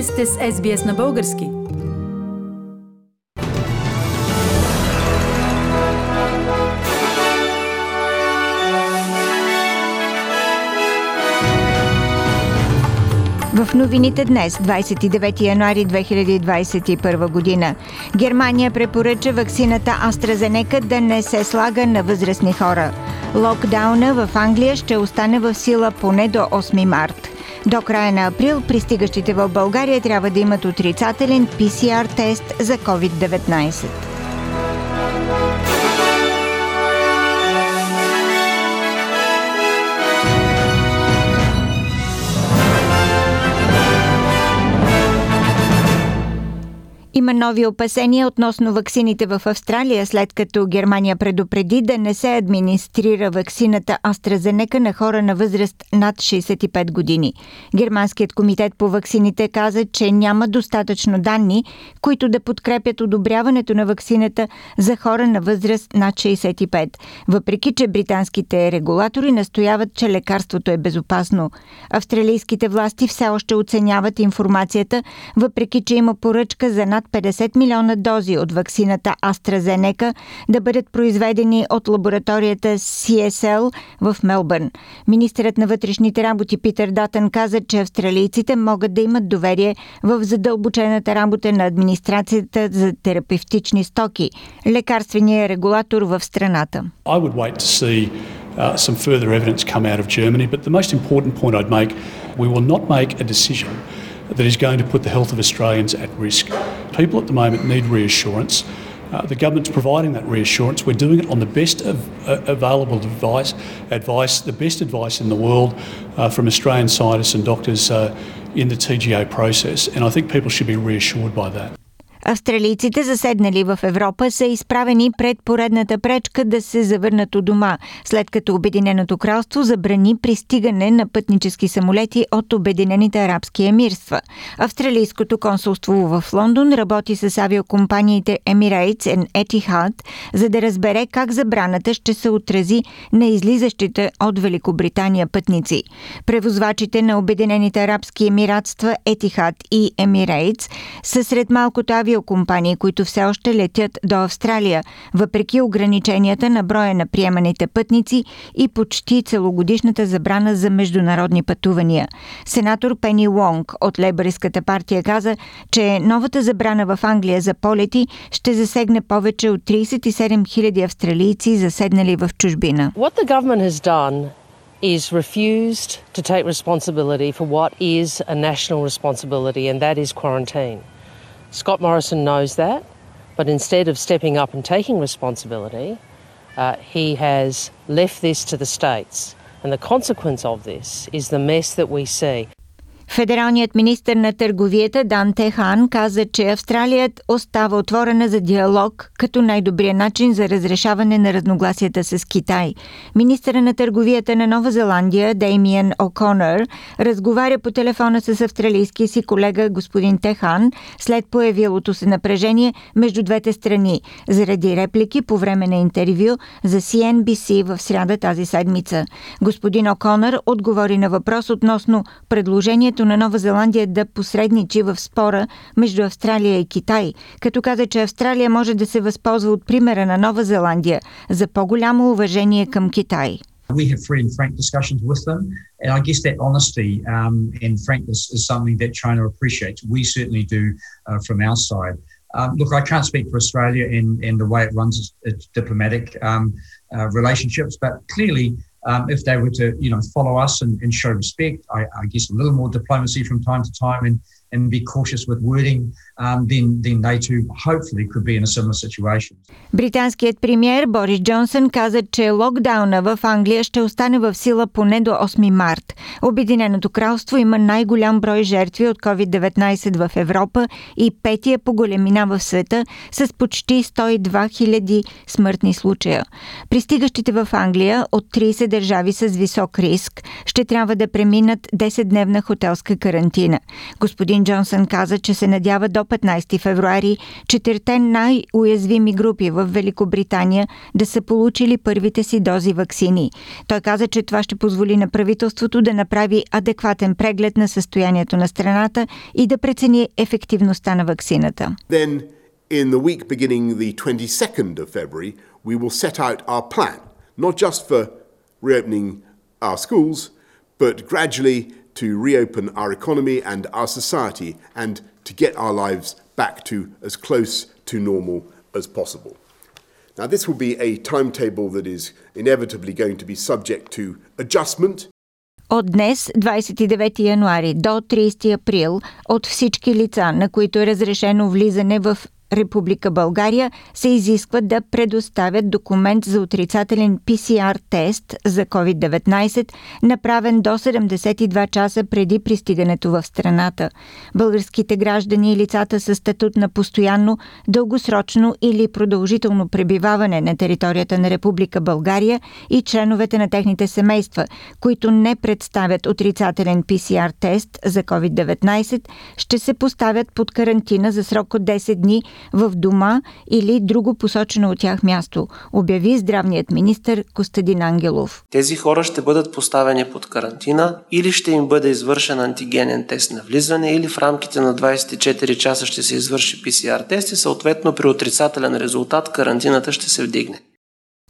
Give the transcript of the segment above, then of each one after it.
Вие сте с SBS на български. В новините днес, 29 януари 2021 година, Германия препоръча вакцината AstraZeneca да не се слага на възрастни хора. Локдауна в Англия ще остане в сила поне до 8 март. До края на април пристигащите в България трябва да имат отрицателен PCR тест за COVID-19. Има нови опасения относно ваксините в Австралия, след като Германия предупреди да не се администрира ваксината AstraZeneca на хора на възраст над 65 години. Германският комитет по ваксините каза, че няма достатъчно данни, които да подкрепят одобряването на ваксината за хора на възраст над 65, въпреки че британските регулатори настояват, че лекарството е безопасно. Австралийските власти все още оценяват информацията, въпреки че има поръчка за над 50 милиона дози от ваксината AstraZeneca да бъдат произведени от лабораторията CSL в Мелбърн. Министърът на вътрешните работи Питър Датън каза, че австралийците могат да имат доверие в задълбочената работа на администрацията за терапевтични стоки, лекарствения регулатор в страната. Uh, some further evidence come out of Germany, but the most important point I'd make, we will not make a decision that is going to put the health of Australians at risk. People at the moment need reassurance. Uh, the government's providing that reassurance. We're doing it on the best of, uh, available advice, advice, the best advice in the world uh, from Australian scientists and doctors uh, in the TGA process. And I think people should be reassured by that. Австралийците, заседнали в Европа, са изправени пред поредната пречка да се завърнат у дома, след като Обединеното кралство забрани пристигане на пътнически самолети от Обединените арабски емирства. Австралийското консулство в Лондон работи с авиокомпаниите Emirates и Etihad, за да разбере как забраната ще се отрази на излизащите от Великобритания пътници. Превозвачите на Обединените арабски емиратства Etihad и Emirates са сред малкото авиокомпании, авиокомпании, които все още летят до Австралия, въпреки ограниченията на броя на приеманите пътници и почти целогодишната забрана за международни пътувания. Сенатор Пени Лонг от Лейбористската партия каза, че новата забрана в Англия за полети ще засегне повече от 37 000 австралийци, заседнали в чужбина. Is refused to take responsibility for what is a national responsibility, and that is quarantine. Scott Morrison knows that, but instead of stepping up and taking responsibility, uh, he has left this to the states. And the consequence of this is the mess that we see. Федералният министр на търговията Дан Техан каза, че Австралия остава отворена за диалог като най-добрият начин за разрешаване на разногласията с Китай. Министъра на търговията на Нова Зеландия Деймиен О'Конър разговаря по телефона с австралийския си колега господин Техан след появилото се напрежение между двете страни заради реплики по време на интервю за CNBC в сряда тази седмица. Господин О'Конър отговори на въпрос относно предложението на Нова Зеландия да посредничи в спора между Австралия и Китай, като каза, че Австралия може да се възползва от примера на Нова Зеландия за по-голямо уважение към Китай. We have free and frank discussions with them. And I guess that honesty um, and frankness is something that China appreciates. We certainly do uh, from our side. Um, look, I can't speak for Australia and, and the way it runs its, its diplomatic um, uh, relationships, but clearly, um, if they were to, you know, follow us and, and show respect, I, I, guess a little more diplomacy from time to time and, and be cautious with wording, um, then, then they too hopefully could be in a similar situation. Британският премьер Борис Джонсън каза, че локдауна в Англия ще остане в сила поне до 8 март. Обединеното кралство има най-голям брой жертви от COVID-19 в Европа и петия по големина в света с почти 102 000 смъртни случая. Пристигащите в Англия от 30 държави с висок риск ще трябва да преминат 10-дневна хотелска карантина. Господин Господин Джонсън каза, че се надява до 15 февруари четирите най-уязвими групи в Великобритания да са получили първите си дози вакцини. Той каза, че това ще позволи на правителството да направи адекватен преглед на състоянието на страната и да прецени ефективността на вакцината. Then, in the week beginning the 22nd of February, we will set out our plan, not just for reopening our schools, but gradually to reopen our economy and our society and to get our lives back to as close to normal as possible. Now, this will be a timetable that is inevitably going to be subject to adjustment. От днес, 29 януари до 30 април, от всички лица, на които е разрешено влизане в Република България се изискват да предоставят документ за отрицателен PCR тест за COVID-19, направен до 72 часа преди пристигането в страната. Българските граждани и лицата с статут на постоянно, дългосрочно или продължително пребиваване на територията на Република България и членовете на техните семейства, които не представят отрицателен PCR тест за COVID-19, ще се поставят под карантина за срок от 10 дни в дома или друго посочено от тях място, обяви здравният министр Костадин Ангелов. Тези хора ще бъдат поставени под карантина или ще им бъде извършен антигенен тест на влизане или в рамките на 24 часа ще се извърши PCR тест и съответно при отрицателен резултат карантината ще се вдигне.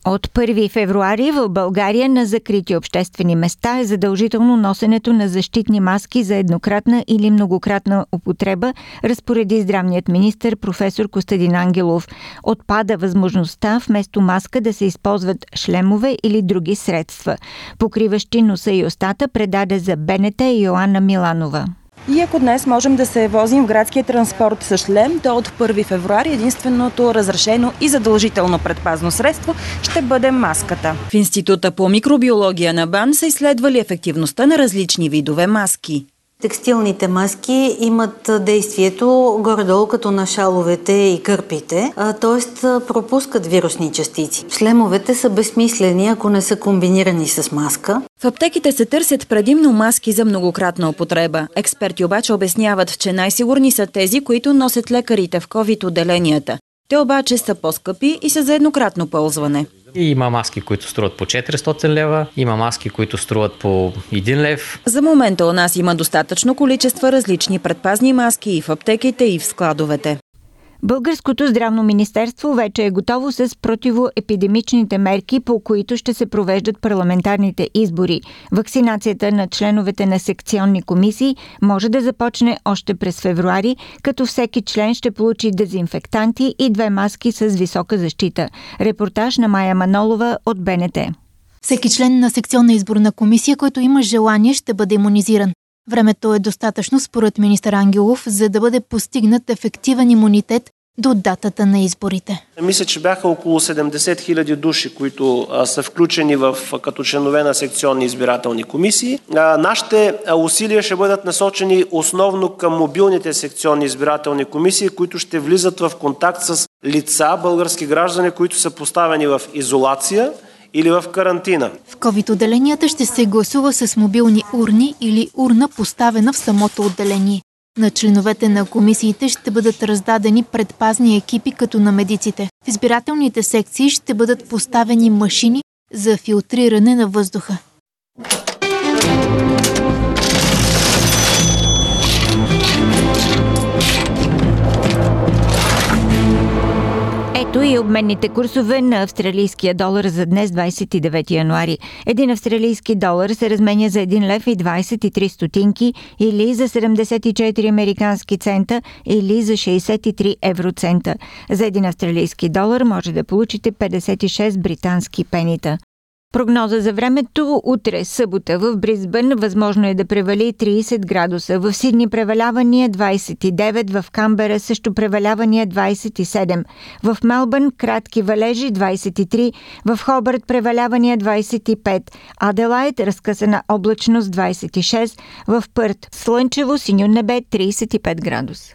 От 1 февруари в България на закрити обществени места е задължително носенето на защитни маски за еднократна или многократна употреба, разпореди здравният министр професор Костадин Ангелов. Отпада възможността вместо маска да се използват шлемове или други средства. Покриващи носа и устата предаде за БНТ Йоанна Миланова. И ако днес можем да се возим в градския транспорт с шлем, то от 1 февруари единственото разрешено и задължително предпазно средство ще бъде маската. В Института по микробиология на БАН са изследвали ефективността на различни видове маски. Текстилните маски имат действието горе-долу като на шаловете и кърпите, т.е. пропускат вирусни частици. Шлемовете са безсмислени, ако не са комбинирани с маска. В аптеките се търсят предимно маски за многократна употреба. Експерти обаче обясняват, че най-сигурни са тези, които носят лекарите в COVID-отделенията. Те обаче са по-скъпи и са за еднократно ползване. И има маски, които струват по 400 лева, има маски, които струват по 1 лев. За момента у нас има достатъчно количество различни предпазни маски и в аптеките, и в складовете. Българското здравно министерство вече е готово с противоепидемичните мерки, по които ще се провеждат парламентарните избори. Вакцинацията на членовете на секционни комисии може да започне още през февруари, като всеки член ще получи дезинфектанти и две маски с висока защита. Репортаж на Майя Манолова от БНТ. Всеки член на секционна изборна комисия, който има желание, ще бъде иммунизиран. Времето е достатъчно, според министър Ангелов, за да бъде постигнат ефективен имунитет до датата на изборите. Мисля, че бяха около 70 хиляди души, които са включени в, като членове на секционни избирателни комисии. Нашите усилия ще бъдат насочени основно към мобилните секционни избирателни комисии, които ще влизат в контакт с лица, български граждани, които са поставени в изолация или в карантина. В COVID-отделенията ще се гласува с мобилни урни или урна поставена в самото отделение. На членовете на комисиите ще бъдат раздадени предпазни екипи като на медиците. В избирателните секции ще бъдат поставени машини за филтриране на въздуха. И обменните курсове на австралийския долар за днес 29 януари. Един австралийски долар се разменя за 1 лев и 23 стотинки или за 74 американски цента или за 63 евроцента. За един австралийски долар може да получите 56 британски пенита. Прогноза за времето утре, събота в Бризбън, възможно е да превали 30 градуса. В Сидни превалявания 29, в Камбера също превалявания 27. В Мелбърн кратки валежи 23, в Хобърт превалявания 25, Аделайт разкъсана облачност 26, в Пърт слънчево синьо небе 35 градуса.